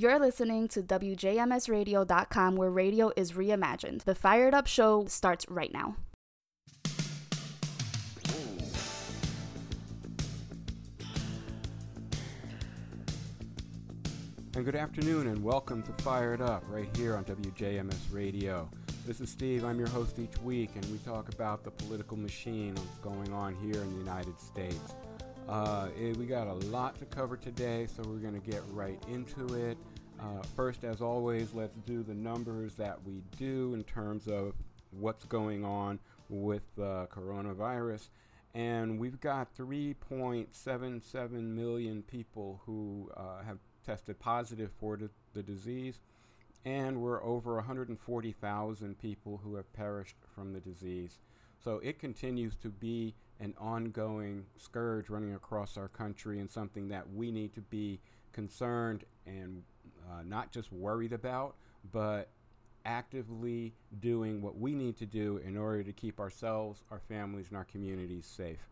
You're listening to WJMSradio.com, where radio is reimagined. The Fired Up Show starts right now. And good afternoon, and welcome to Fired Up right here on WJMS Radio. This is Steve. I'm your host each week, and we talk about the political machine going on here in the United States. Uh, eh, we got a lot to cover today, so we're going to get right into it. Uh, first, as always, let's do the numbers that we do in terms of what's going on with uh, coronavirus. And we've got 3.77 million people who uh, have tested positive for the, the disease, and we're over 140,000 people who have perished from the disease. So it continues to be an ongoing scourge running across our country and something that we need to be concerned and uh, not just worried about, but actively doing what we need to do in order to keep ourselves, our families, and our communities safe.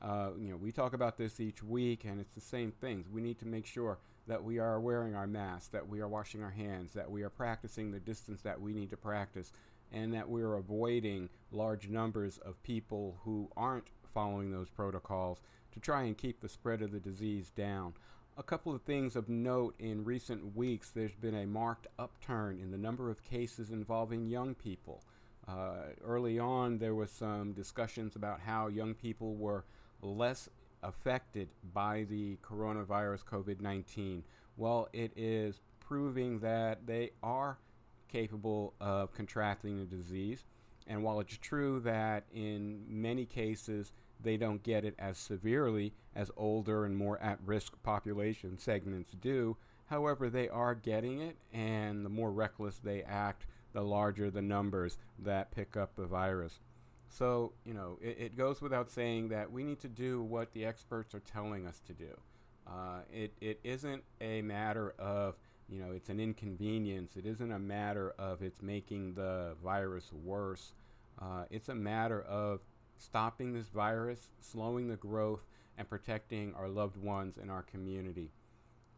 Uh, you know, we talk about this each week, and it's the same things. We need to make sure that we are wearing our masks, that we are washing our hands, that we are practicing the distance that we need to practice, and that we're avoiding large numbers of people who aren't following those protocols to try and keep the spread of the disease down. A couple of things of note in recent weeks there's been a marked upturn in the number of cases involving young people. Uh, early on, there was some discussions about how young people were less affected by the coronavirus COVID 19. Well, it is proving that they are capable of contracting the disease. And while it's true that in many cases they don't get it as severely as older and more at risk population segments do, however, they are getting it, and the more reckless they act, the larger the numbers that pick up the virus. So, you know, it, it, goes without saying that we need to do what the experts are telling us to do. Uh, it, it isn't a matter of, you know, it's an inconvenience. It isn't a matter of it's making the virus worse. Uh, it's a matter of stopping this virus, slowing the growth, and protecting our loved ones in our community.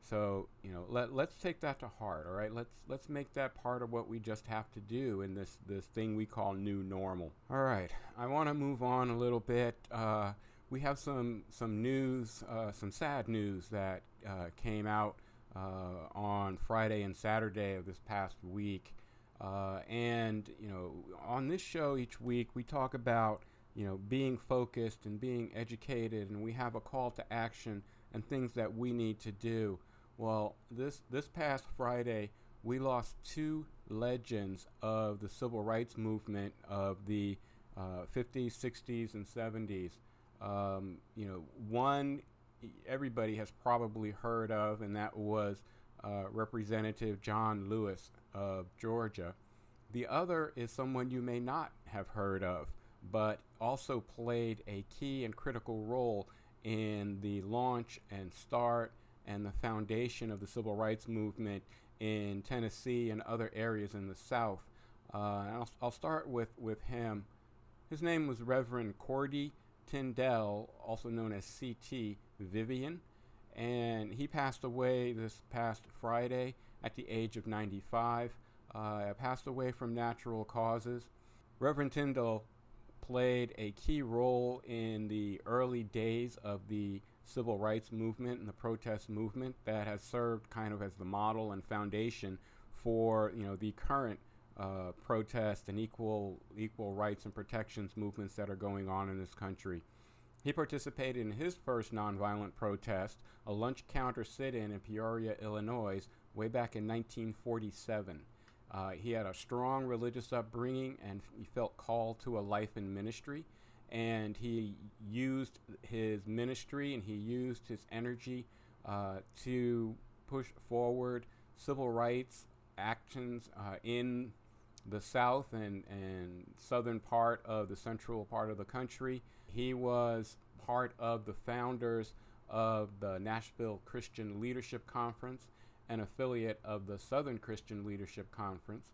So, you know, let, let's take that to heart, all right? Let's let's make that part of what we just have to do in this this thing we call new normal. All right, I want to move on a little bit. Uh, we have some some news, uh, some sad news that uh, came out uh, on Friday and Saturday of this past week. Uh, and you know, on this show each week, we talk about you know being focused and being educated, and we have a call to action and things that we need to do. Well, this this past Friday, we lost two legends of the civil rights movement of the uh, 50s, 60s, and 70s. Um, you know, one everybody has probably heard of, and that was uh, Representative John Lewis of Georgia. The other is someone you may not have heard of, but also played a key and critical role in the launch and start and the foundation of the civil rights movement in Tennessee and other areas in the South. Uh, I'll, I'll, start with, with him. His name was Reverend Cordy Tindell, also known as C.T. Vivian, and he passed away this past Friday at the age of 95. Uh, passed away from natural causes. Reverend Tindell played a key role in the early days of the civil rights movement and the protest movement that has served kind of as the model and foundation for you know the current uh, protest and equal equal rights and protections movements that are going on in this country. He participated in his first nonviolent protest, a lunch counter sit-in in Peoria, Illinois, way back in 1947. Uh, he had a strong religious upbringing and he felt called to a life in ministry and he used his ministry and he used his energy uh, to push forward civil rights actions uh, in the south and, and southern part of the central part of the country. He was part of the founders of the Nashville Christian Leadership Conference, an affiliate of the Southern Christian Leadership Conference.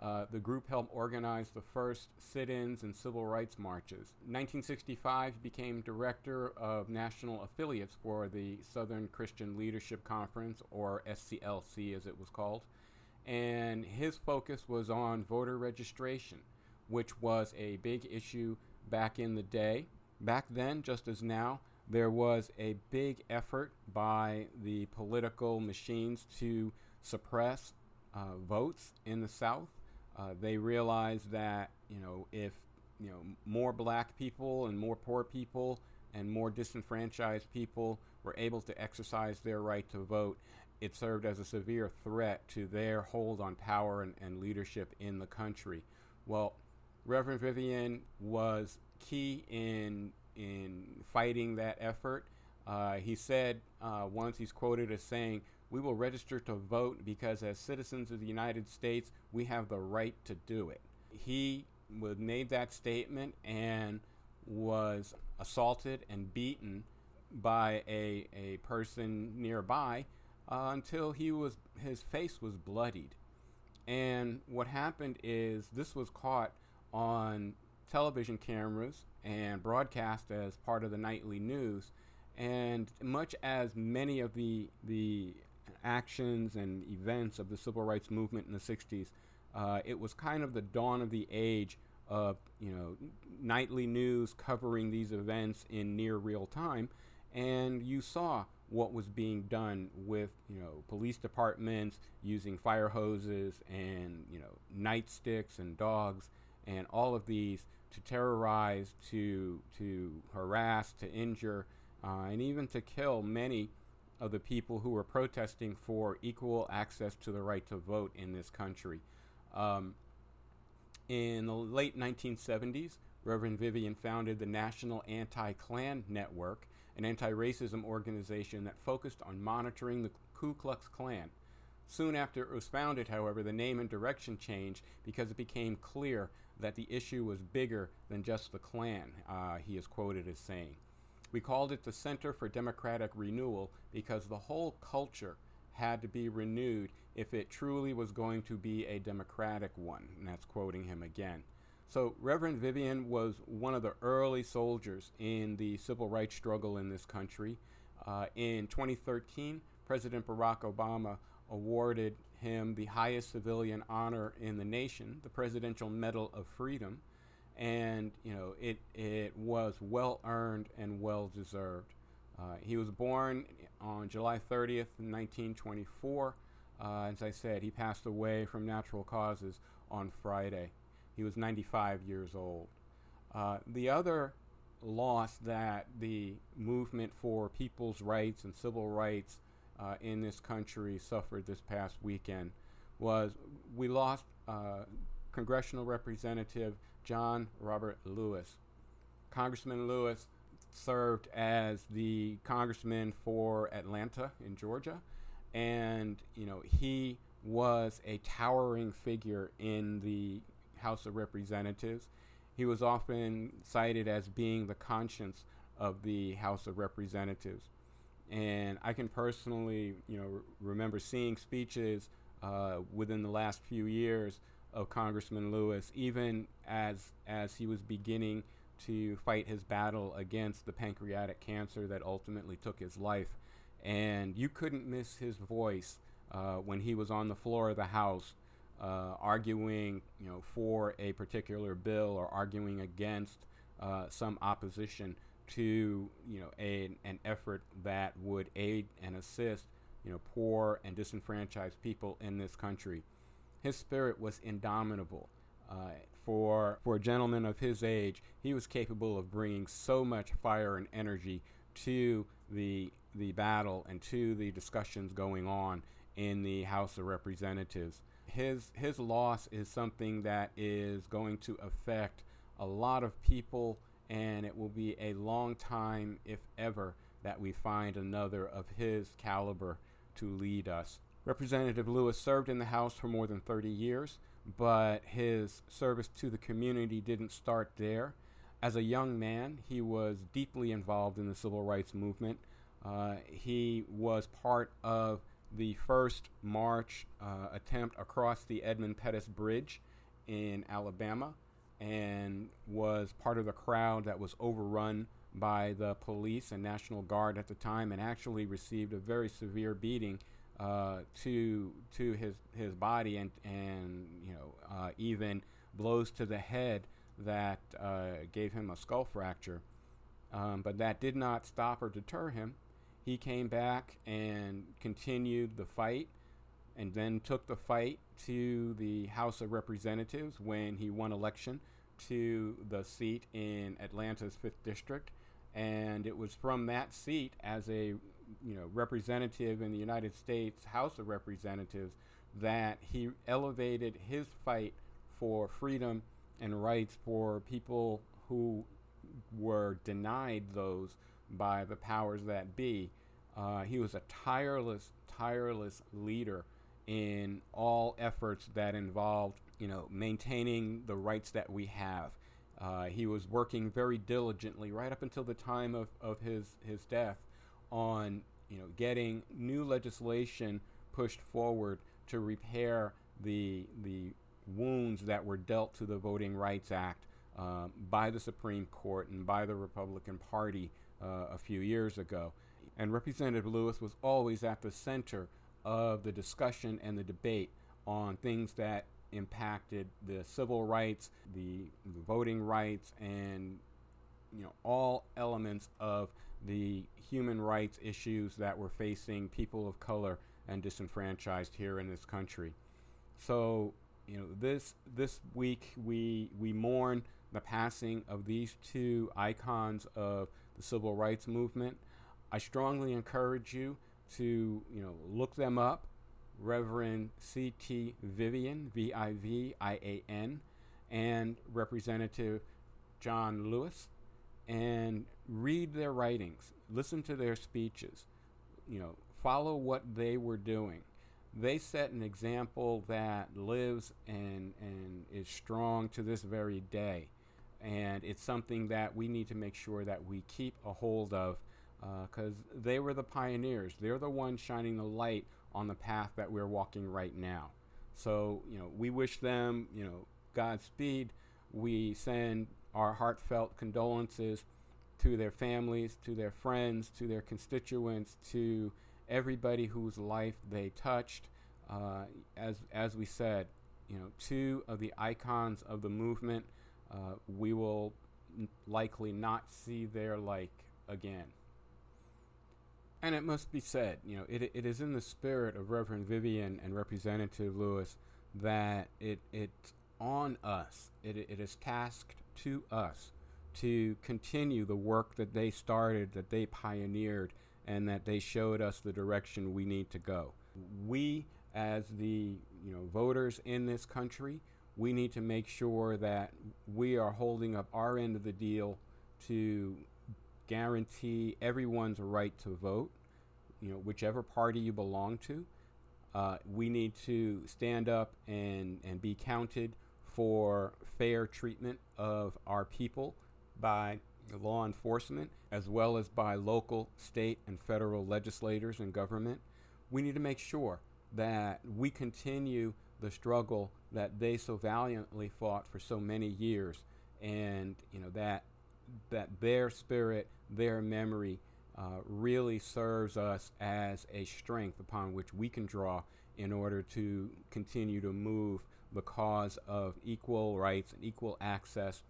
Uh, the group helped organize the first sit ins and civil rights marches. 1965, he became director of national affiliates for the Southern Christian Leadership Conference, or SCLC as it was called. And his focus was on voter registration, which was a big issue back in the day. Back then, just as now, there was a big effort by the political machines to suppress uh, votes in the South. Uh, they realized that you know if you know more black people and more poor people and more disenfranchised people were able to exercise their right to vote, it served as a severe threat to their hold on power and, and leadership in the country. Well, Reverend Vivian was key in in fighting that effort. Uh, he said uh, once he's quoted as saying, "We will register to vote because as citizens of the United States, we have the right to do it." He made that statement and was assaulted and beaten by a, a person nearby uh, until he was his face was bloodied. And what happened is this was caught on television cameras and broadcast as part of the nightly news. And much as many of the the actions and events of the civil rights movement in the 60s, uh, it was kind of the dawn of the age of you know nightly news covering these events in near real time, and you saw what was being done with you know police departments using fire hoses and you know nightsticks and dogs and all of these to terrorize, to to harass, to injure, uh, and even to kill many of the people who were protesting for equal access to the right to vote in this country. Um, in the late 1970s, Reverend Vivian founded the National Anti Klan Network, an anti racism organization that focused on monitoring the Ku Klux Klan. Soon after it was founded, however, the name and direction changed because it became clear that the issue was bigger than just the Klan, uh, he is quoted as saying. We called it the Center for Democratic Renewal because the whole culture had to be renewed if it truly was going to be a democratic one. And that's quoting him again. So, Reverend Vivian was one of the early soldiers in the civil rights struggle in this country. Uh, in 2013, President Barack Obama awarded him the highest civilian honor in the nation, the Presidential Medal of Freedom, and you know it it was well earned and well deserved. Uh, he was born on July 30th, 1924. Uh, as I said, he passed away from natural causes on Friday. He was 95 years old. Uh, the other loss that the movement for people's rights and civil rights uh, in this country suffered this past weekend was we lost uh, congressional representative John Robert Lewis. Congressman Lewis served as the congressman for Atlanta in Georgia, and you know he was a towering figure in the House of Representatives. He was often cited as being the conscience of the House of Representatives. And I can personally, you know, remember seeing speeches uh, within the last few years of Congressman Lewis, even as as he was beginning to fight his battle against the pancreatic cancer that ultimately took his life. And you couldn't miss his voice uh, when he was on the floor of the House, uh, arguing, you know, for a particular bill or arguing against uh, some opposition to you know a, an effort that would aid and assist you know poor and disenfranchised people in this country. His spirit was indomitable. Uh, for for a gentleman of his age, he was capable of bringing so much fire and energy to the the battle and to the discussions going on in the House of Representatives. His his loss is something that is going to affect a lot of people and it will be a long time, if ever, that we find another of his caliber to lead us. Representative Lewis served in the House for more than 30 years, but his service to the community didn't start there. As a young man, he was deeply involved in the civil rights movement. Uh, he was part of the first march uh, attempt across the Edmund Pettus Bridge in Alabama and was part of the crowd that was overrun by the police and National Guard at the time and actually received a very severe beating uh, to to his his body and and you know uh, even blows to the head that uh, gave him a skull fracture. Um, but that did not stop or deter him. He came back and continued the fight and then took the fight to the House of Representatives when he won election to the seat in Atlanta's 5th District. And it was from that seat as a you know representative in the United States House of Representatives that he elevated his fight for freedom and rights for people who were denied those by the powers that be. Uh, he was a tireless, tireless leader in all efforts that involved, you know, maintaining the rights that we have. Uh, he was working very diligently right up until the time of, of his, his death on, you know, getting new legislation pushed forward to repair the the wounds that were dealt to the Voting Rights Act uh, by the Supreme Court and by the Republican Party uh, a few years ago. And Representative Lewis was always at the center of the discussion and the debate on things that impacted the civil rights, the, voting rights, and you know all elements of the human rights issues that were facing people of color and disenfranchised here in this country. So you know this this week we we mourn the passing of these two icons of the civil rights movement. I strongly encourage you to you know look them up. Reverend C.T. Vivian, V-I-V-I-A-N, and Representative John Lewis, and read their writings, listen to their speeches, you know, follow what they were doing they set an example that lives and, and is strong to this very day. And it's something that we need to make sure that we keep a hold of because uh, they were the pioneers. They're the ones shining the light on the path that we're walking right now. So, you know, we wish them, you know, Godspeed. We send our heartfelt condolences to their families, to their friends, to their constituents, to everybody whose life they touched. Uh, as as we said, you know, two of the icons of the movement, uh, we will likely not see their like again. And it must be said, you know, it, it is in the spirit of Reverend Vivian and Representative Lewis that it it's on us. It, it is tasked to us to continue the work that they started, that they pioneered, and that they showed us the direction we need to go. We, as the you know voters in this country, we need to make sure that we are holding up our end of the deal to guarantee everyone's right to vote. You know, whichever party you belong to, uh, we need to stand up and and be counted for fair treatment of our people by law enforcement, as well as by local, state, and federal legislators and government, we need to make sure that we continue the struggle that they so valiantly fought for so many years, and you know that that their spirit, their memory, uh, really serves us as a strength upon which we can draw in order to continue to move the cause of equal rights and equal access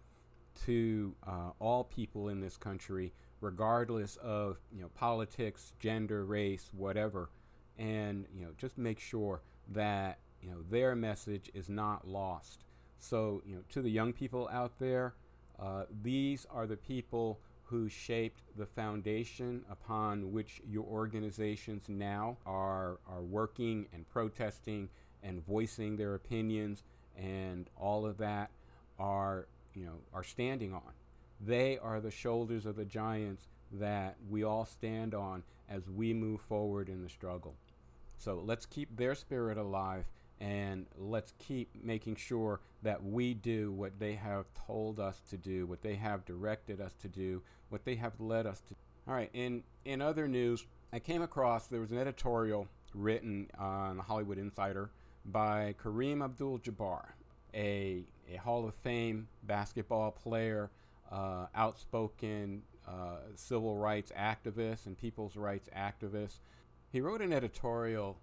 to uh, all people in this country, regardless of you know politics, gender, race, whatever, and you know just make sure that you know their message is not lost. So you know to the young people out there, uh, these are the people who shaped the foundation upon which your organizations now are are working and protesting and voicing their opinions and all of that are you know, are standing on. They are the shoulders of the giants that we all stand on as we move forward in the struggle. So let's keep their spirit alive and let's keep making sure that we do what they have told us to do, what they have directed us to do, what they have led us to. All right, in in other news, I came across there was an editorial written on the Hollywood Insider by Kareem Abdul Jabbar, a, a Hall of Fame basketball player, uh, outspoken uh, civil rights activist and people's rights activist. He wrote an editorial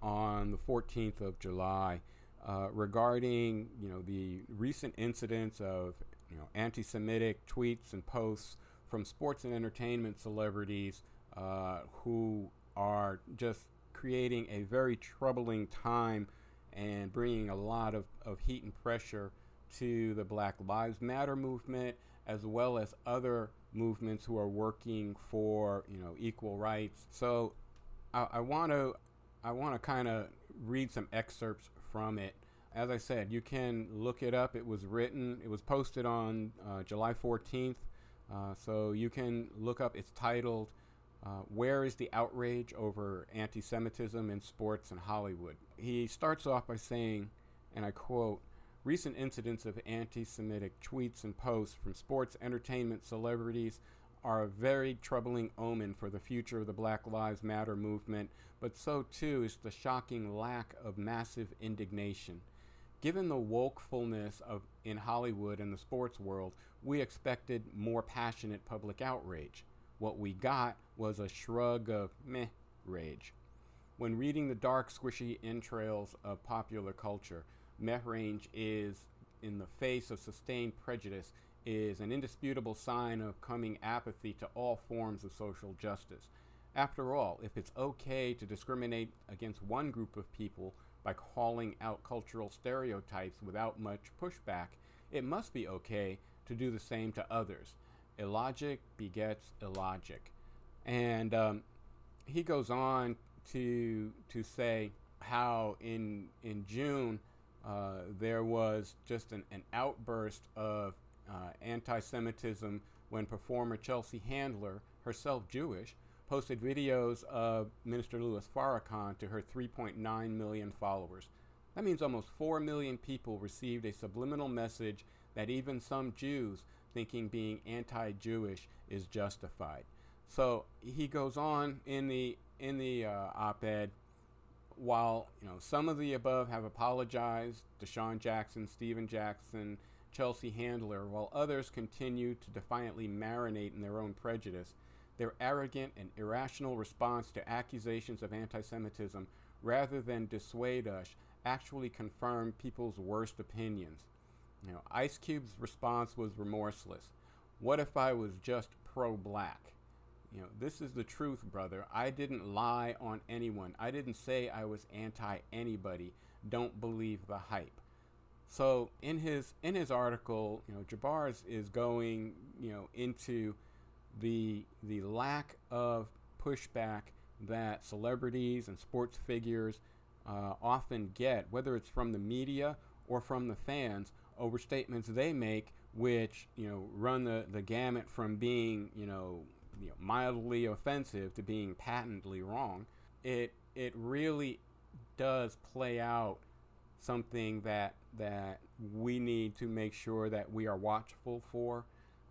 on the 14th of July uh, regarding you know the recent incidents of you know anti-Semitic tweets and posts from sports and entertainment celebrities uh, who are just creating a very troubling time and bringing a lot of, of heat and pressure to the Black Lives Matter movement as well as other movements who are working for you know equal rights. So I want to I want to kind of read some excerpts from it. As I said, you can look it up. It was written, it was posted on uh, July 14th. Uh, so you can look up, it's titled, uh, Where is the Outrage Over Anti Semitism in Sports and Hollywood? He starts off by saying, and I quote, Recent incidents of anti Semitic tweets and posts from sports, entertainment, celebrities are a very troubling omen for the future of the Black Lives Matter movement, but so too is the shocking lack of massive indignation. Given the wokefulness of in Hollywood and the sports world, we expected more passionate public outrage. What we got was a shrug of meh rage. When reading the dark, squishy entrails of popular culture, meh range is, in the face of sustained prejudice, is an indisputable sign of coming apathy to all forms of social justice. After all, if it's okay to discriminate against one group of people by calling out cultural stereotypes without much pushback, it must be okay to do the same to others. Illogic begets illogic. And um, he goes on to, to say how in, in June uh, there was just an, an outburst of uh, anti Semitism when performer Chelsea Handler, herself Jewish, posted videos of Minister Louis Farrakhan to her 3.9 million followers. That means almost 4 million people received a subliminal message that even some Jews thinking being anti Jewish is justified. So he goes on in the, in the uh, op ed while you know some of the above have apologized, DeSean Jackson, Stephen Jackson, Chelsea Handler, while others continue to defiantly marinate in their own prejudice, their arrogant and irrational response to accusations of anti Semitism, rather than dissuade us, actually confirm people's worst opinions. You know, Ice Cube's response was remorseless. What if I was just pro black? You know, this is the truth, brother. I didn't lie on anyone. I didn't say I was anti anybody. Don't believe the hype. So in his in his article, you know, Jabbar is, is going, you know, into the the lack of pushback that celebrities and sports figures uh, often get, whether it's from the media or from the fans, over statements they make, which you know run the, the gamut from being you know, you know mildly offensive to being patently wrong. It it really does play out something that that we need to make sure that we are watchful for,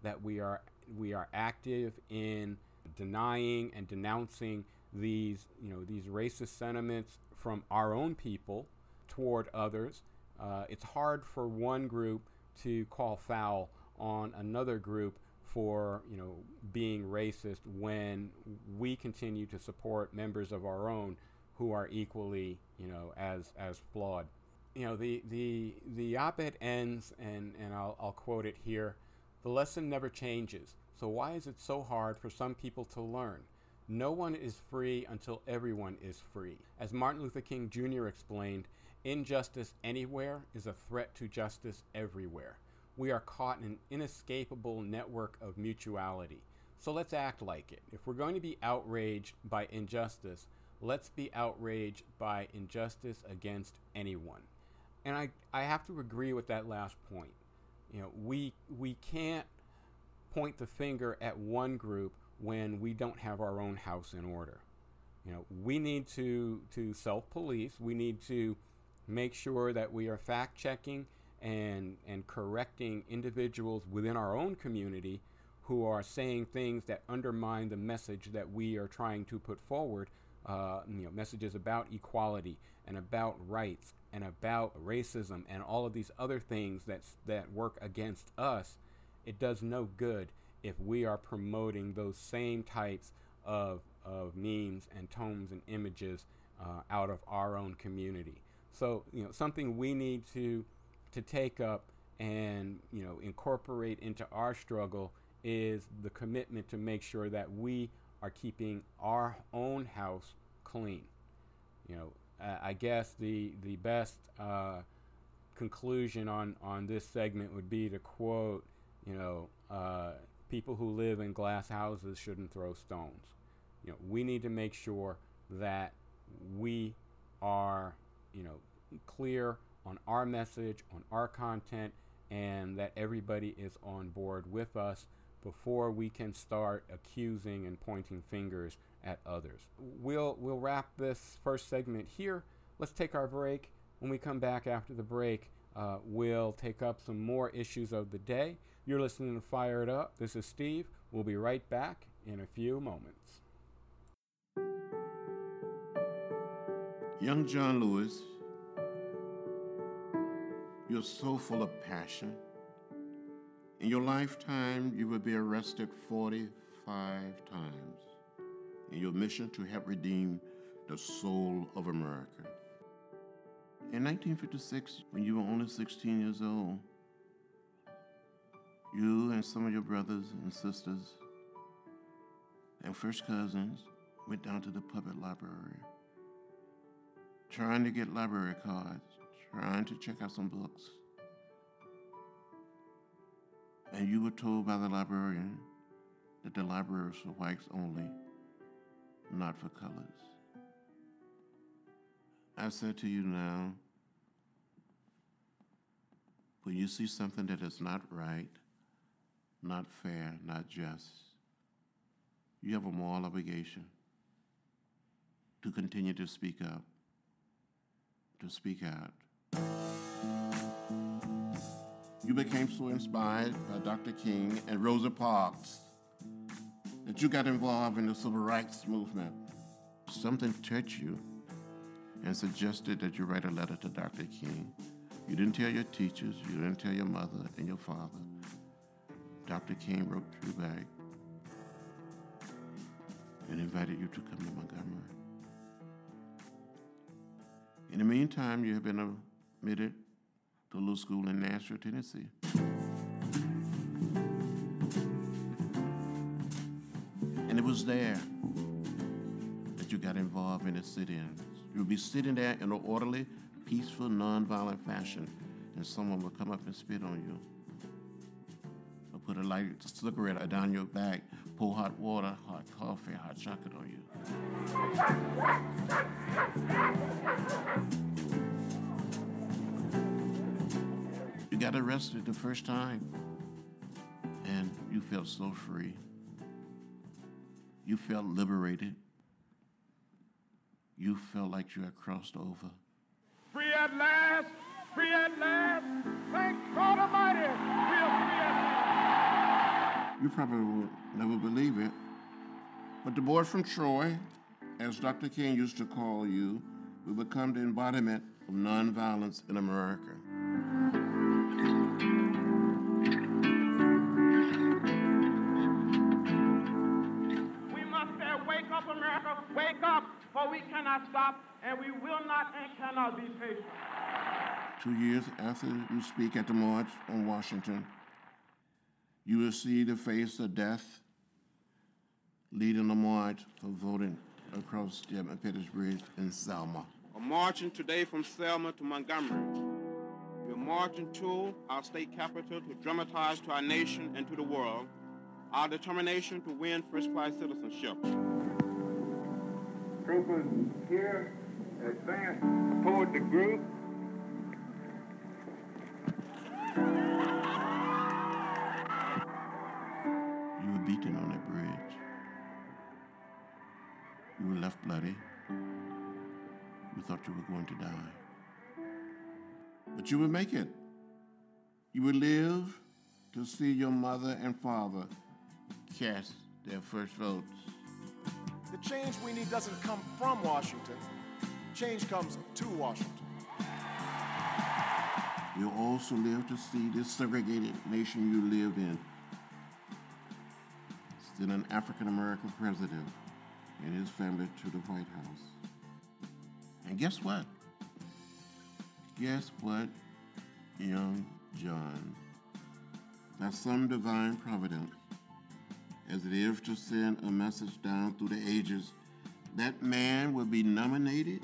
that we are we are active in denying and denouncing these you know these racist sentiments from our own people toward others. Uh, it's hard for one group to call foul on another group for you know being racist when we continue to support members of our own who are equally you know as as flawed you know, the, the, the op ed ends, and, and I'll, I'll quote it here the lesson never changes. So, why is it so hard for some people to learn? No one is free until everyone is free. As Martin Luther King Jr. explained, injustice anywhere is a threat to justice everywhere. We are caught in an inescapable network of mutuality. So let's act like it. If we're going to be outraged by injustice, let's be outraged by injustice against anyone and I, I have to agree with that last point. You know, we we can't point the finger at one group when we don't have our own house in order. You know, we need to to self-police. We need to make sure that we are fact checking and and correcting individuals within our own community who are saying things that undermine the message that we are trying to put forward uh, you know, messages about equality and about rights and about racism and all of these other things that that work against us, it does no good if we are promoting those same types of of memes and tones and images uh, out of our own community. So you know something we need to to take up and you know incorporate into our struggle is the commitment to make sure that we are keeping our own house clean. You know, uh, I guess the the best uh, conclusion on on this segment would be to quote, you know, uh, people who live in glass houses shouldn't throw stones. You know, we need to make sure that we are, you know, clear on our message, on our content, and that everybody is on board with us before we can start accusing and pointing fingers at others. We'll we'll wrap this first segment here. Let's take our break. When we come back after the break, uh, we'll take up some more issues of the day. You're listening to Fired Up. This is Steve. We'll be right back in a few moments. Young John Lewis, you're so full of passion in your lifetime, you will be arrested 45 times in your mission to help redeem the soul of America. In 1956, when you were only 16 years old, you and some of your brothers and sisters and first cousins went down to the public library, trying to get library cards, trying to check out some books and you were told by the librarian that the library was for whites only, not for colors. I said to you now, when you see something that is not right, not fair, not just, you have a moral obligation to continue to speak up, to speak out. You became so inspired by Dr. King and Rosa Parks that you got involved in the civil rights movement. Something touched you and suggested that you write a letter to Dr. King. You didn't tell your teachers, you didn't tell your mother and your father. Dr. King wrote to you back and invited you to come to Montgomery. In the meantime, you have been admitted a little school in Nashville, Tennessee. And it was there that you got involved in the sit-ins. You would be sitting there in an orderly, peaceful, nonviolent fashion, and someone would come up and spit on you. Or put a light cigarette down your back, pour hot water, hot coffee, hot chocolate on you. You got arrested the first time, and you felt so free. You felt liberated. You felt like you had crossed over. Free at last! Free at last! Thank God Almighty! We are free at last! You probably will never believe it, but the boy from Troy, as Dr. King used to call you, will become the embodiment of nonviolence in America. Wake up, for we cannot stop, and we will not and cannot be patient. Two years after you speak at the March on Washington, you will see the face of death leading the march for voting across Edmund Pettus Bridge in Selma. We're marching today from Selma to Montgomery. We're marching to our state capital to dramatize to our nation and to the world our determination to win first class citizenship troopers here advance toward the group. You were beaten on that bridge. You were left bloody. You thought you were going to die. But you would make it. You would live to see your mother and father cast their first votes. The change we need doesn't come from Washington, change comes to Washington. You also live to see this segregated nation you lived in. Still an African American president and his family to the White House. And guess what? Guess what, young John? By some divine providence, as it is to send a message down through the ages, that man will be nominated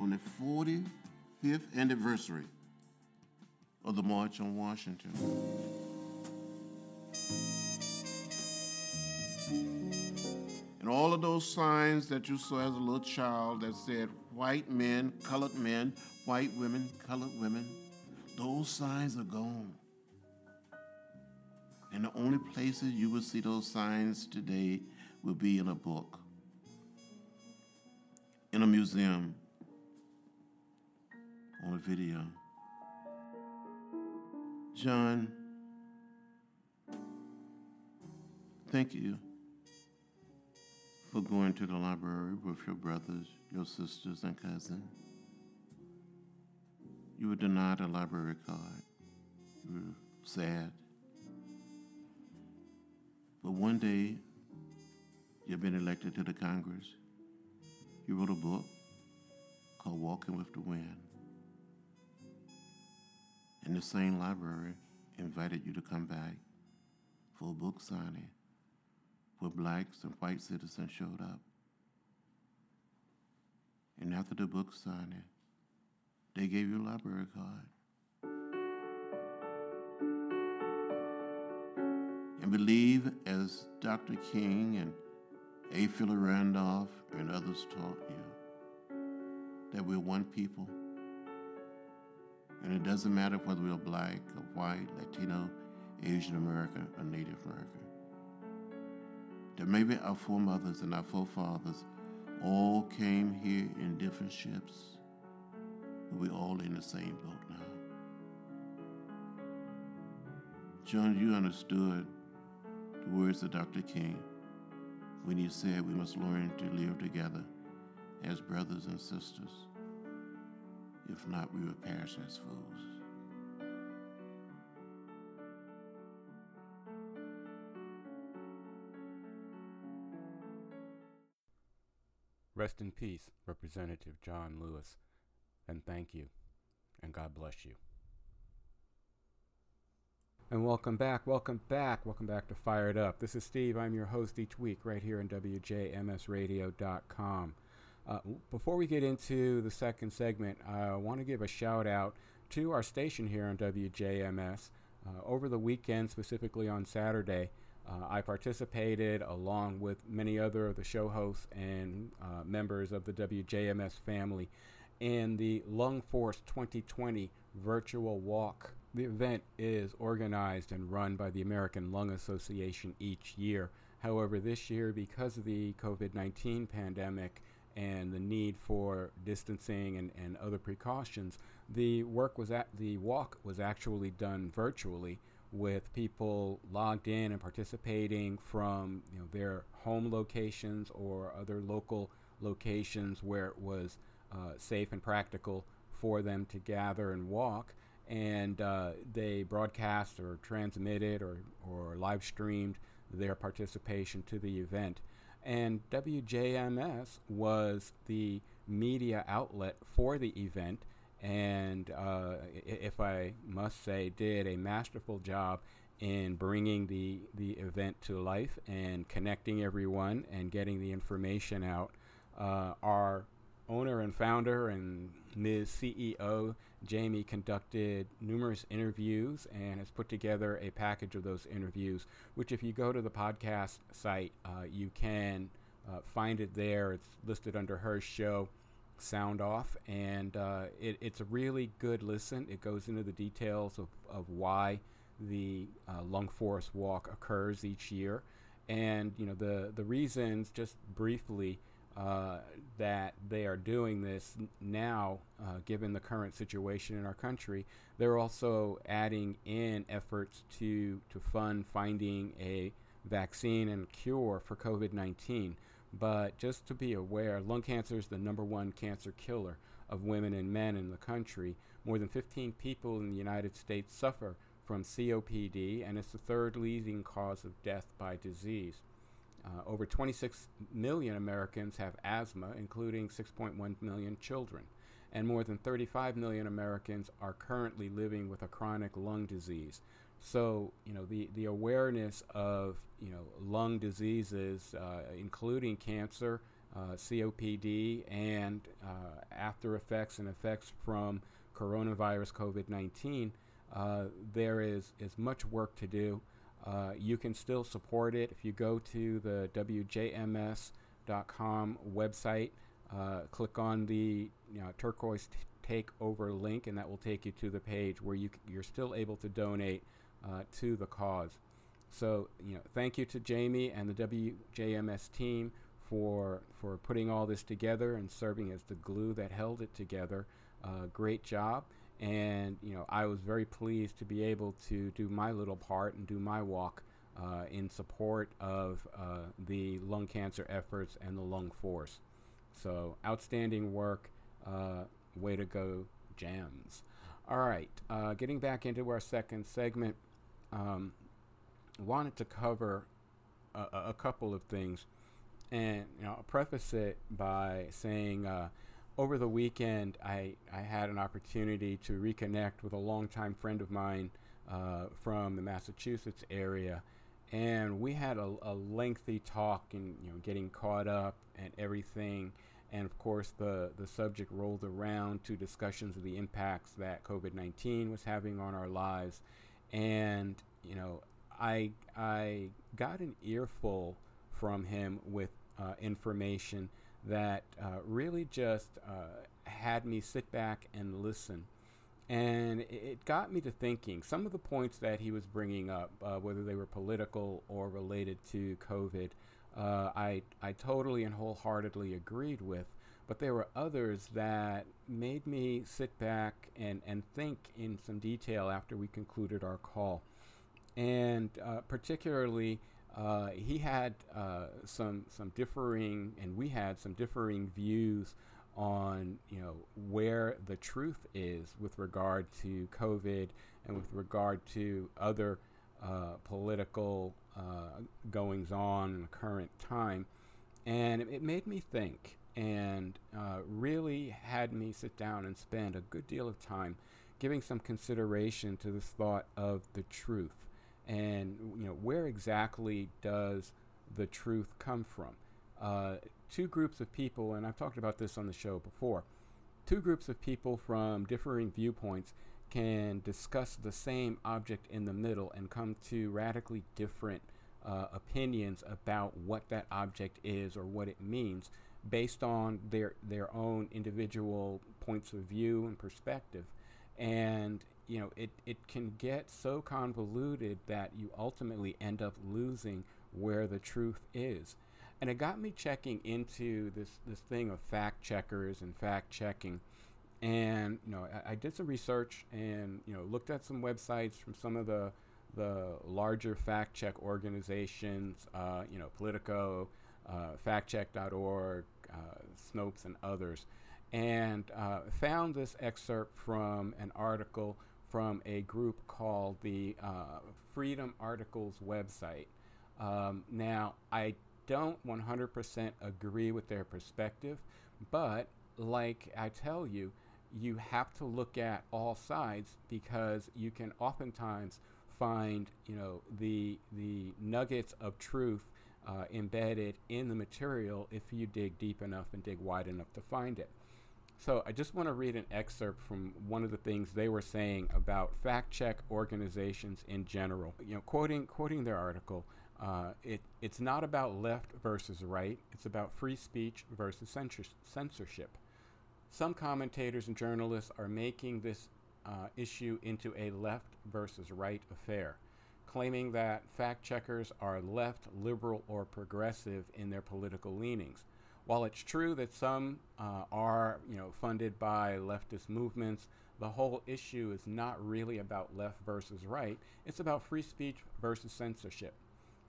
on the 45th anniversary of the March on Washington. And all of those signs that you saw as a little child that said white men, colored men, white women, colored women, those signs are gone. And the only places you will see those signs today will be in a book, in a museum, on a video. John, thank you for going to the library with your brothers, your sisters, and cousins. You were denied a library card. You were sad. But one day, you've been elected to the Congress. You wrote a book called Walking with the Wind. And the same library invited you to come back for a book signing where blacks and white citizens showed up. And after the book signing, they gave you a library card. Believe, as Dr. King and A. Philip Randolph and others taught you, that we're one people. And it doesn't matter whether we're black or white, Latino, Asian American, or Native American. That maybe our foremothers and our forefathers all came here in different ships, but we're all in the same boat now. John, you understood the words of Dr. King when he said we must learn to live together as brothers and sisters. If not, we will perish as fools. Rest in peace, Representative John Lewis, and thank you, and God bless you. And welcome back, welcome back, welcome back to Fired Up. This is Steve. I'm your host each week right here on WJMSradio.com. Uh, before we get into the second segment, I want to give a shout out to our station here on WJMS. Uh, over the weekend, specifically on Saturday, uh, I participated along with many other of the show hosts and uh, members of the WJMS family in the Lung Force 2020 virtual walk. The event is organized and run by the American Lung Association each year. However, this year, because of the COVID 19 pandemic, and the need for distancing and, and other precautions, the work was at the walk was actually done virtually with people logged in and participating from you know their home locations or other local locations where it was uh, safe and practical for them to gather and walk and uh, they broadcast or transmitted or, or live streamed their participation to the event and WJMS was the media outlet for the event, and uh, if I must say, did a masterful job in bringing the the event to life and connecting everyone and getting the information out. Uh, our owner and founder and Ms. CEO Jamie conducted numerous interviews and has put together a package of those interviews, which, if you go to the podcast site, uh, you can uh, find it there. It's listed under her show, Sound Off, and uh, it, it's a really good listen. It goes into the details of, of why the uh, Lung Force Walk occurs each year. And you know the the reasons, just briefly, uh, that they are doing this now, uh, given the current situation in our country. They're also adding in efforts to to fund finding a vaccine and cure for COVID 19. But just to be aware, lung cancer is the number one cancer killer of women and men in the country. More than 15 people in the United States suffer from COPD, and it's the third leading cause of death by disease. Uh, over 26 million Americans have asthma, including 6.1 million children, and more than 35 million Americans are currently living with a chronic lung disease. So, you know, the, the awareness of, you know, lung diseases, uh, including cancer, uh, COPD, and uh, after effects and effects from coronavirus COVID 19, uh, there is, is much work to do. Uh, you can still support it if you go to the WJMS.com website, uh, click on the you know, turquoise t- takeover link, and that will take you to the page where you c- you're still able to donate uh, to the cause. So, you know, thank you to Jamie and the WJMS team for for putting all this together and serving as the glue that held it together. Uh, great job and you know I was very pleased to be able to do my little part and do my walk uh, in support of uh, the lung cancer efforts and the lung force. So outstanding work, uh, way to go, jams. All right, uh, getting back into our second segment, um, wanted to cover a, a, couple of things, and you know, I'll preface it by saying uh, over the weekend, I, I had an opportunity to reconnect with a longtime friend of mine uh, from the Massachusetts area, and we had a, a, lengthy talk and you know getting caught up and everything. And of course, the, the subject rolled around to discussions of the impacts that COVID 19 was having on our lives. And, you know, I, I got an earful from him with uh, information that uh, really just uh, had me sit back and listen. And it got me to thinking. Some of the points that he was bringing up, uh, whether they were political or related to COVID, uh, I, I totally and wholeheartedly agreed with. But there were others that made me sit back and, and think in some detail after we concluded our call. And uh, particularly, uh, he had uh, some some differing, and we had some differing views on you know where the truth is with regard to COVID and with regard to other uh, political uh, goings on in the current time, and it, it made me think and uh, really had me sit down and spend a good deal of time giving some consideration to this thought of the truth and you know where exactly does the truth come from? Uh, two groups of people and i've talked about this on the show before two groups of people from differing viewpoints can discuss the same object in the middle and come to radically different uh, opinions about what that object is or what it means based on their their own individual points of view and perspective. And you know, it, it can get so convoluted that you ultimately end up losing where the truth is. And it got me checking into this, this thing of fact checkers and fact checking. And, you know, I, I did some research and, you know, looked at some websites from some of the, the larger fact check organizations, uh, you know, Politico, uh, factcheck.org, uh, Snopes, and others, and uh, found this excerpt from an article from a group called the uh, Freedom Articles website. Um, now, I don't 100% agree with their perspective, but like I tell you, you have to look at all sides because you can oftentimes find, you know, the the nuggets of truth uh, embedded in the material if you dig deep enough and dig wide enough to find it. So I just want to read an excerpt from one of the things they were saying about fact check organizations in general. You know, quoting quoting their article, uh, it it's not about left versus right. It's about free speech versus censorship. Some commentators and journalists are making this uh, issue into a left versus right affair, claiming that fact checkers are left, liberal, or progressive in their political leanings. While it's true that some uh, are, you know, funded by leftist movements, the whole issue is not really about left versus right. It's about free speech versus censorship.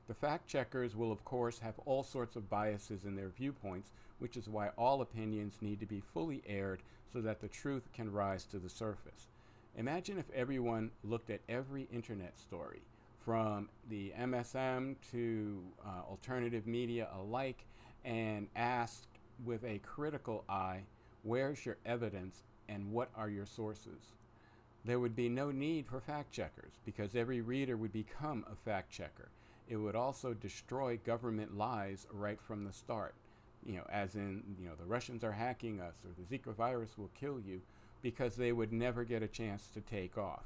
The fact checkers will, of course, have all sorts of biases in their viewpoints, which is why all opinions need to be fully aired so that the truth can rise to the surface. Imagine if everyone looked at every internet story, from the MSM to uh, alternative media alike, and asked with a critical eye, where's your evidence and what are your sources? There would be no need for fact checkers because every reader would become a fact checker. It would also destroy government lies right from the start. You know, as in, you know, the Russians are hacking us or the Zika virus will kill you because they would never get a chance to take off.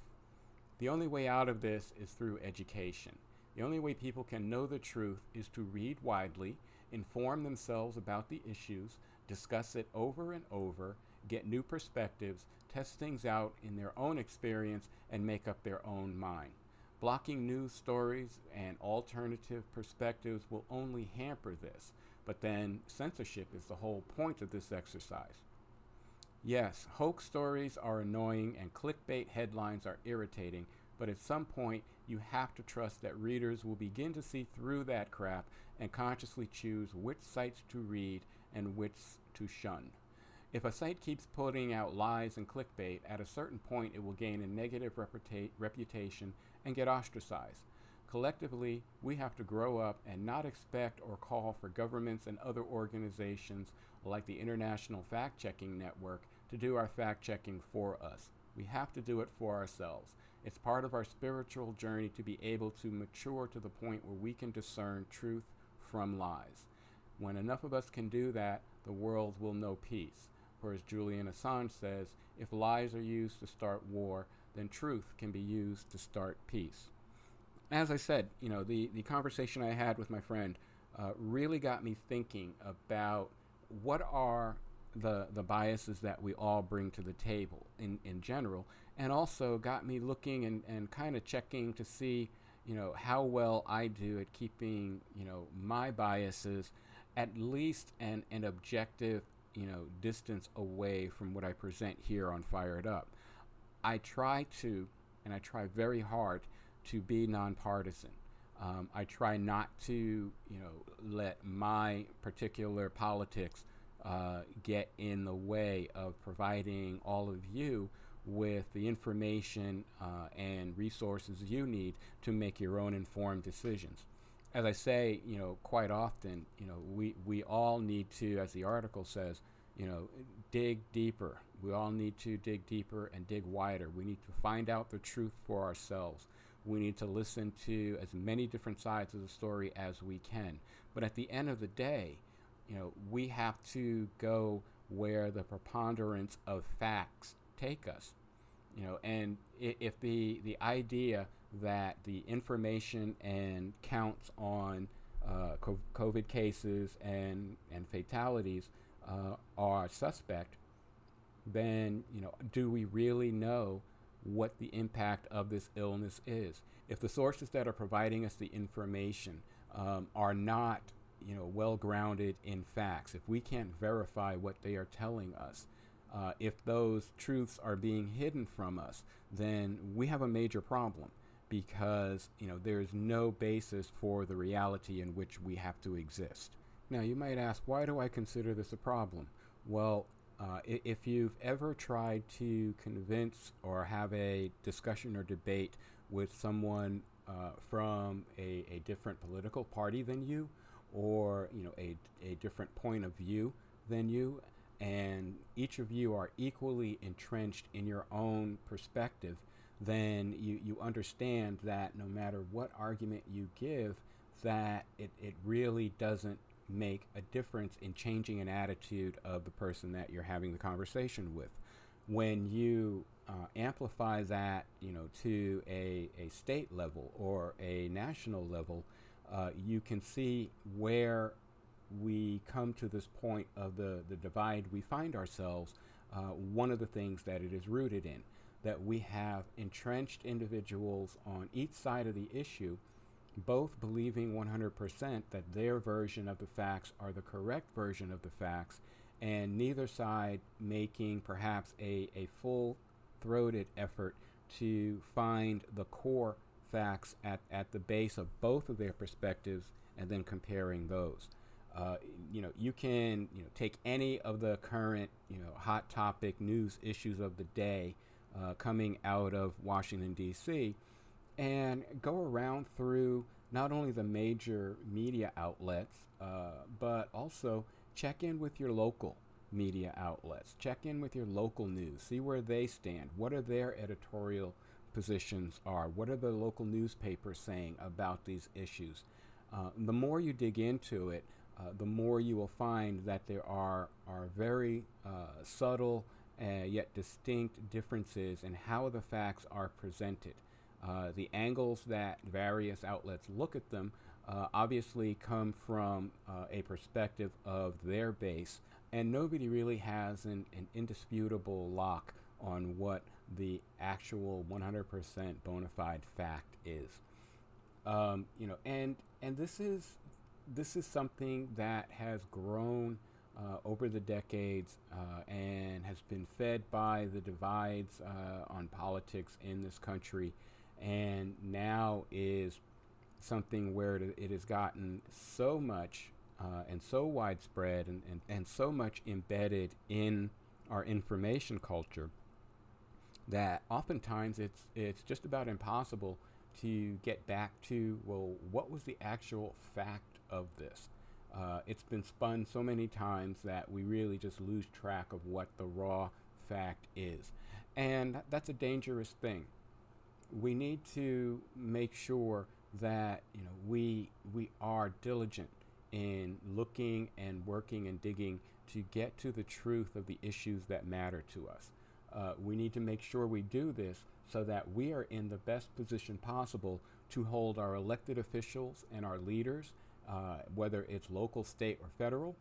The only way out of this is through education. The only way people can know the truth is to read widely, inform themselves about the issues, discuss it over and over, get new perspectives, test things out in their own experience, and make up their own mind. Blocking news stories and alternative perspectives will only hamper this, but then censorship is the whole point of this exercise. Yes, hoax stories are annoying and clickbait headlines are irritating, but at some point you have to trust that readers will begin to see through that crap and consciously choose which sites to read and which to shun. If a site keeps putting out lies and clickbait, at a certain point it will gain a negative reputa- reputation and get ostracized. Collectively, we have to grow up and not expect or call for governments and other organizations like the International Fact Checking Network to do our fact checking for us. We have to do it for ourselves. It's part of our spiritual journey to be able to mature to the point where we can discern truth from lies. When enough of us can do that, the world will know peace. For as Julian Assange says, if lies are used to start war, then truth can be used to start peace. As I said, you know, the, the conversation I had with my friend uh, really got me thinking about what are the, the biases that we all bring to the table in, in general, and also got me looking and, and kind of checking to see, you know, how well I do at keeping, you know, my biases at least an, an objective, you know, distance away from what I present here on Fired Up. I try to, and I try very hard to be nonpartisan. Um, I try not to, you know, let my particular politics uh, get in the way of providing all of you with the information uh, and resources you need to make your own informed decisions. As I say, you know, quite often, you know, we, we all need to, as the article says, you know, dig deeper. We all need to dig deeper and dig wider. We need to find out the truth for ourselves. We need to listen to as many different sides of the story as we can. But at the end of the day, you know, we have to go where the preponderance of facts take us. You know, and if the the idea that the information and counts on uh, COVID cases and and fatalities uh, are suspect, then you know, do we really know what the impact of this illness is? If the sources that are providing us the information um, are not you know, well grounded in facts, if we can't verify what they are telling us, uh, if those truths are being hidden from us, then we have a major problem because you know there's no basis for the reality in which we have to exist. Now you might ask, why do I consider this a problem? Well, uh, if you've ever tried to convince or have a discussion or debate with someone uh, from a, a different political party than you, or you know a, a different point of view than you. And each of you are equally entrenched in your own perspective then you, you understand that no matter what argument you give that it, it really doesn't make a difference in changing an attitude of the person that you're having the conversation with. When you uh, amplify that you know to a, a state level or a national level uh, you can see where we come to this point of the, the divide we find ourselves. Uh, one of the things that it is rooted in, that we have entrenched individuals on each side of the issue, both believing 100% that their version of the facts are the correct version of the facts, and neither side making perhaps a, a full throated effort to find the core facts at, at the base of both of their perspectives and then comparing those. Uh, you know, you can you know take any of the current you know hot topic news issues of the day uh, coming out of Washington D.C. and go around through not only the major media outlets uh, but also check in with your local media outlets. Check in with your local news. See where they stand. What are their editorial positions are? What are the local newspapers saying about these issues? Uh, the more you dig into it, uh, the more you will find that there are, are very uh, subtle uh, yet distinct differences in how the facts are presented. Uh, the angles that various outlets look at them uh, obviously come from a perspective of their base, and nobody really has an, an indisputable lock on what the actual 100% bona fide fact is. Um, you know, and and this is this is something that has grown uh, over the decades uh, and has been fed by the divides uh, on politics in this country, and now is something where it has gotten so much uh, and so widespread and, and, and so much embedded in our information culture that oftentimes it's it's just about impossible to get back to well what was the actual fact of this? Uh, it's been spun so many times that we really just lose track of what the raw fact is. And that's a dangerous thing. We need to make sure that you know we we are diligent in looking and working and digging to get to the truth of the issues that matter to us uh, we need to make sure we do this so that we are in the best position possible to hold our elected officials and our leaders, uh, whether it's local, state, or federal,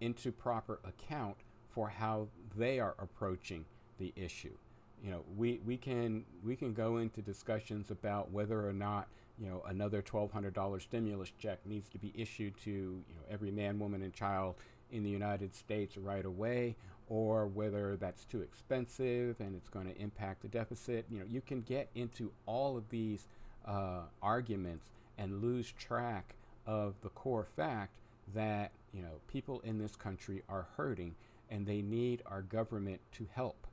into proper account for how they are approaching the issue. You know, we, we can we can go into discussions about whether or not you know another $1,200 stimulus check needs to be issued to you know every man, woman, and child in the United States right away, or whether that's too expensive and it's going to impact the deficit. You know, you can get into all of these uh, arguments and lose track of the core fact that you know people in this country are hurting and they need our government to help.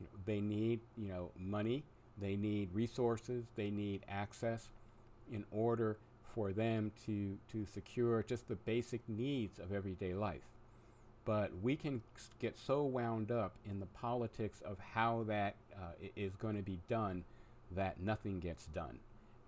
You know, they need you know money, they need resources, they need access in order for them to to secure just the basic needs of everyday life but we can get so wound up in the politics of how that uh, is going to be done that nothing gets done.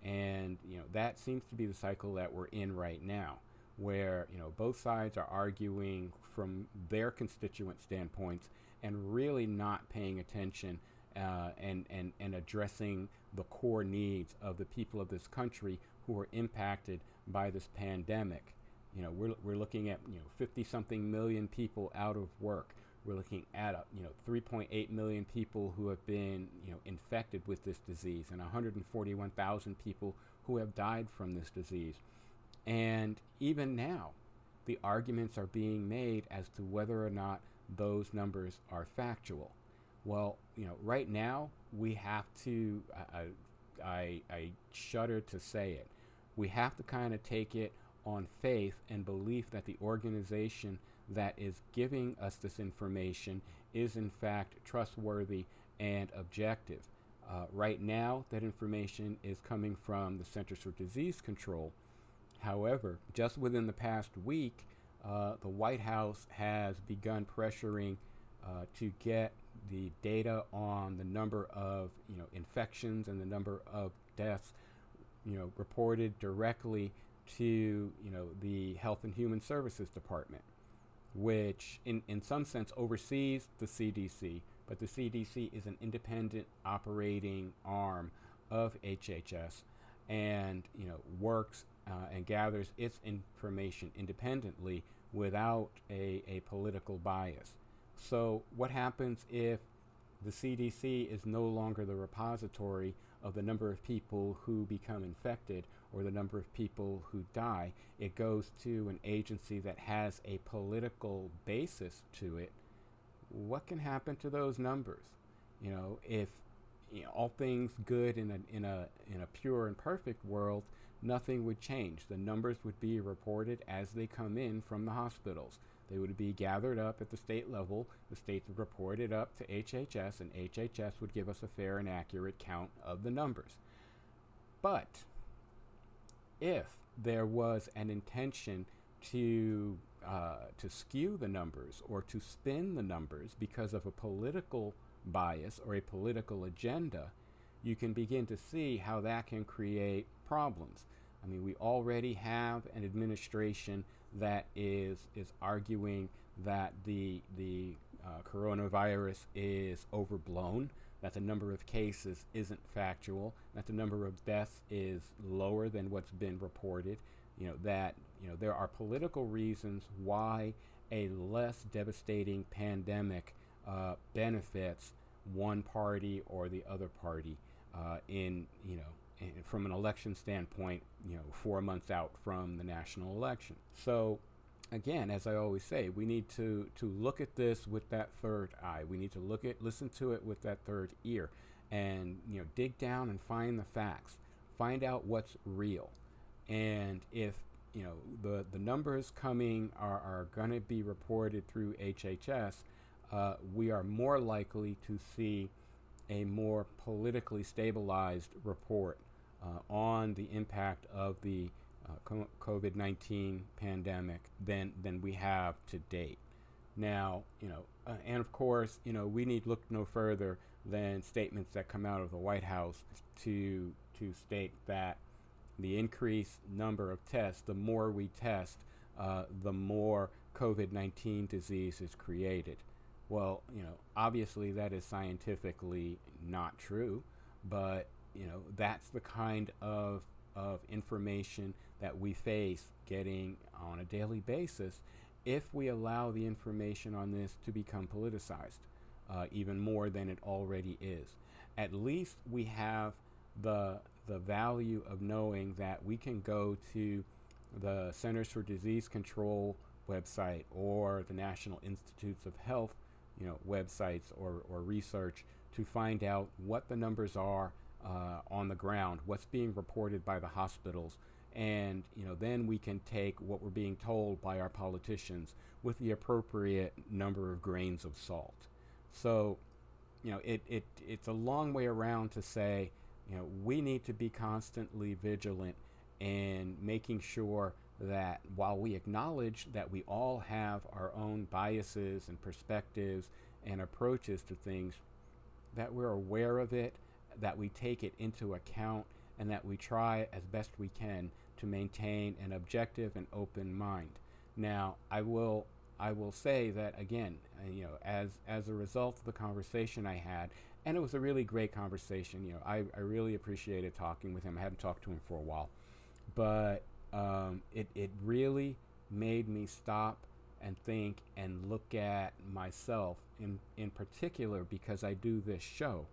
And you know that seems to be the cycle that we're in right now, where you know both sides are arguing from their constituent standpoints and really not paying attention uh, and, and, and addressing the core needs of the people of this country who are impacted by this pandemic. You know, we're, we're looking at, you know, 50 something million people out of work. We're looking at, you know, 3.8 million people who have been, you know, infected with this disease and 141,000 people who have died from this disease. And even now, the arguments are being made as to whether or not those numbers are factual. Well, you know, right now we have to, I, I, I shudder to say it, we have to kind of take it on faith and belief that the organization that is giving us this information is in fact trustworthy and objective. Uh, right now, that information is coming from the Centers for Disease Control. However, just within the past week, uh, the White House has begun pressuring uh, to get the data on the number of you know infections and the number of deaths you know reported directly to you know the Health and Human Services Department, which in, in some sense oversees the CDC, but the CDC is an independent operating arm of HHS and you know works uh, and gathers its information independently without a, a political bias. So what happens if the CDC is no longer the repository of the number of people who become infected or the number of people who die. It goes to an agency that has a political basis to it. What can happen to those numbers? You know, if you know, all things good in a in a in a pure and perfect world, nothing would change. The numbers would be reported as they come in from the hospitals. They would be gathered up at the state level. The states would report it up to HHS, and HHS would give us a fair and accurate count of the numbers. But if there was an intention to uh, to skew the numbers or to spin the numbers because of a political bias or a political agenda, you can begin to see how that can create problems. I mean, we already have an administration that is is arguing that the the uh, coronavirus is overblown, that the number of cases isn't factual, that the number of deaths is lower than what's been reported. You know that you know there are political reasons why a less devastating pandemic uh, benefits one party or the other party uh, in you know from an election standpoint, you know, four months out from the national election. So, again, as I always say, we need to to look at this with that third eye. We need to look at, listen to it with that third ear, and you know, dig down and find the facts, find out what's real, and if you know the the numbers coming are are going to be reported through HHS, uh, we are more likely to see a more politically stabilized report uh, on the impact of the COVID 19 pandemic than, than we have to date. Now, you know, uh, and of course, you know, we need look no further than statements that come out of the White House to to state that the increased number of tests, the more we test, uh, the more COVID 19 disease is created. Well, you know, obviously that is scientifically not true, but you know that's the kind of of information that we face getting on a daily basis if we allow the information on this to become politicized uh, even more than it already is. At least we have the the value of knowing that we can go to the Centers for Disease Control website or the National Institutes of Health, you know, websites or, or research to find out what the numbers are uh, on the ground, what's being reported by the hospitals, and you know then we can take what we're being told by our politicians with the appropriate number of grains of salt. So, you know, it, it it's a long way around to say, you know, we need to be constantly vigilant in making sure that while we acknowledge that we all have our own biases and perspectives and approaches to things, that we're aware of it that we take it into account and that we try as best we can to maintain an objective and open mind. Now, I will I will say that again, uh, you know, as as a result of the conversation I had, and it was a really great conversation. You know, I, I really appreciated talking with him. I hadn't talked to him for a while, but um, it it really made me stop and think and look at myself in in particular because I do this show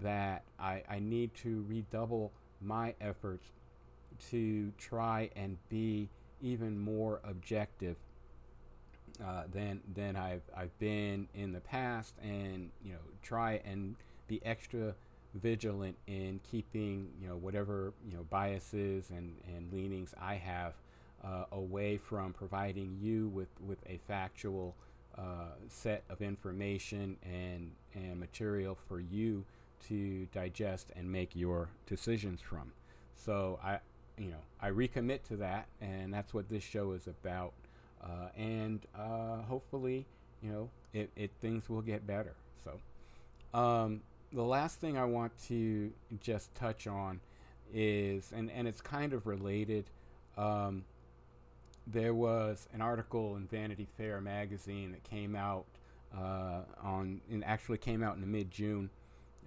that I, I need to redouble my efforts to try and be even more objective uh, than than I've I've been in the past, and you know try and be extra vigilant in keeping you know whatever you know biases and and leanings I have uh, away from providing you with with a factual uh, set of information and and material for you to digest and make your decisions from. So I, you know, I recommit to that, and that's what this show is about. Uh, and uh, hopefully, you know, it, it things will get better. So, um, the last thing I want to just touch on is, and and it's kind of related. Um, there was an article in Vanity Fair magazine that came out uh, on, and actually came out in the mid June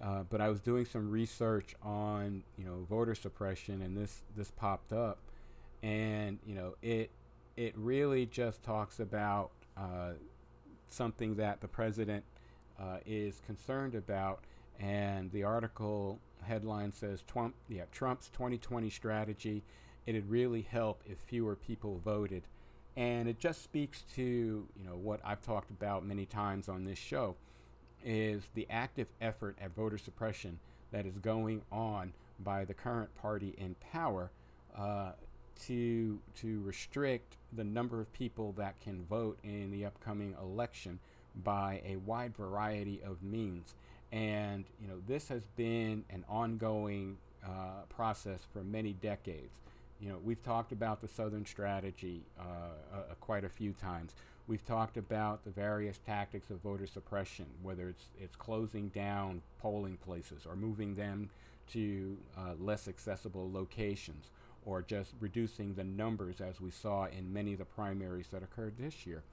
uh, but I was doing some research on you know voter suppression, and this this popped up, and you know it it really just talks about uh, something that the president uh, is concerned about, and the article headline says Trump yeah Trump's 2020 strategy. It'd really help if fewer people voted, and it just speaks to you know what I've talked about many times on this show is the active effort at voter suppression that is going on by the current party in power uh, to to restrict the number of people that can vote in the upcoming election by a wide variety of means. And you know this has been an ongoing uh, process for many decades. You know we've talked about the Southern strategy uh, quite a few times. We've talked about the various tactics of voter suppression, whether it's it's closing down polling places or moving them to uh, less accessible locations or just reducing the numbers as we saw in many of the primaries that occurred this year.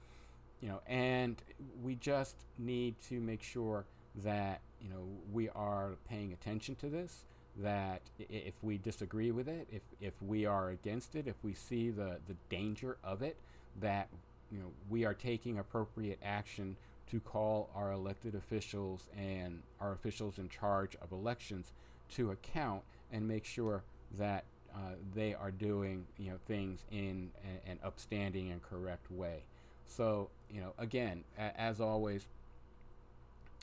You know, and we just need to make sure that, you know, we are paying attention to this, that if we disagree with it, if, if we are against it, if we see the, the danger of it, that, you know, we are taking appropriate action to call our elected officials and our officials in charge of elections to account and make sure that uh, they are doing you know things in a, an upstanding and correct way. So you know again, a- as always,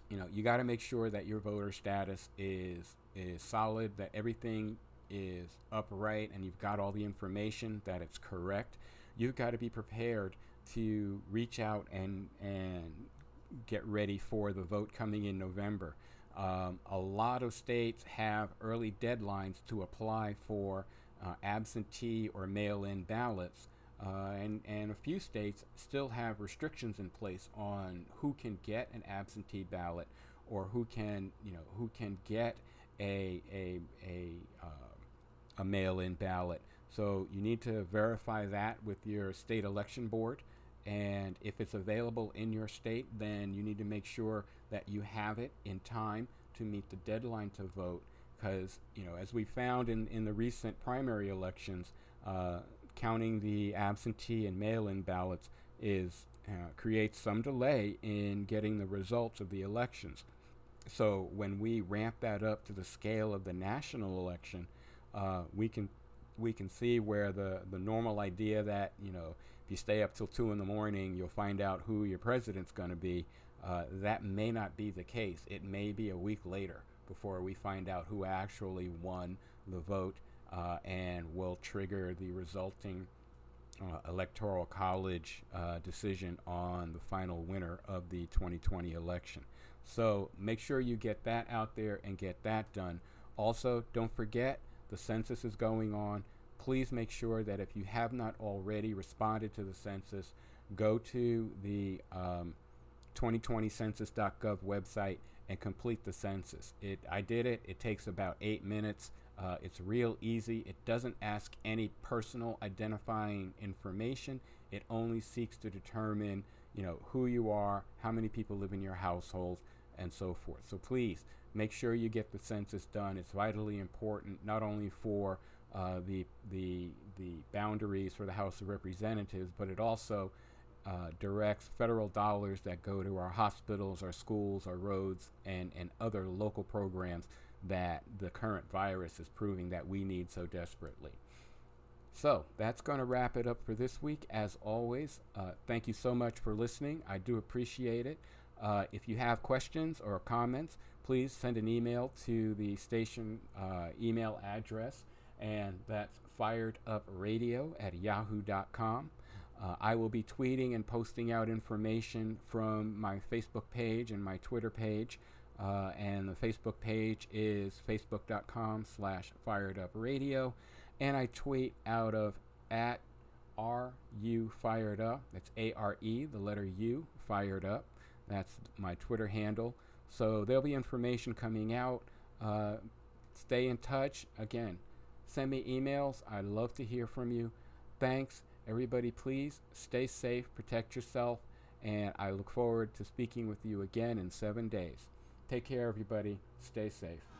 you know you got to make sure that your voter status is is solid, that everything is upright, and you've got all the information that it's correct. You've got to be prepared to reach out and and get ready for the vote coming in November. Um, a lot of states have early deadlines to apply for uh, absentee or mail-in ballots, uh, and and a few states still have restrictions in place on who can get an absentee ballot or who can you know who can get a a a uh, a mail-in ballot. So you need to verify that with your state election board. And if it's available in your state, then you need to make sure that you have it in time to meet the deadline to vote. Because you know as we found in, in the recent primary elections uh, counting the absentee and mail-in ballots is uh, creates some delay in getting the results of the elections. So when we ramp that up to the scale of the national election uh, we can we can see where the the normal idea that you know you stay up till two in the morning you'll find out who your president's going to be uh, that may not be the case it may be a week later before we find out who actually won the vote uh, and will trigger the resulting uh, electoral college uh, decision on the final winner of the 2020 election. So make sure you get that out there and get that done. Also, don't forget the census is going on. Please make sure that if you have not already responded to the census, go to the um, 2020census.gov website and complete the census. It, I did it. It takes about eight minutes. Uh, it's real easy. It doesn't ask any personal identifying information. It only seeks to determine, you know, who you are, how many people live in your household, and so forth. So please make sure you get the census done. It's vitally important, not only for uh, the the the boundaries for the House of Representatives, but it also uh, directs federal dollars that go to our hospitals, our schools, our roads, and, and other local programs that the current virus is proving that we need so desperately. So that's going to wrap it up for this week. As always, uh, thank you so much for listening. I do appreciate it. Uh, if you have questions or comments, please send an email to the station uh, email address, and that's firedupradio at yahoo.com. Uh, I will be tweeting and posting out information from my Facebook page and my Twitter page. Uh, and the Facebook page is facebook.com slash firedupradio. And I tweet out of at RU fired up. That's A R E, the letter U, fired up. That's my Twitter handle. So there'll be information coming out. Uh, stay in touch. Again, send me emails. I'd love to hear from you. Thanks Everybody, please stay safe, protect yourself, and I look forward to speaking with you again in seven days. Take care, everybody. Stay safe.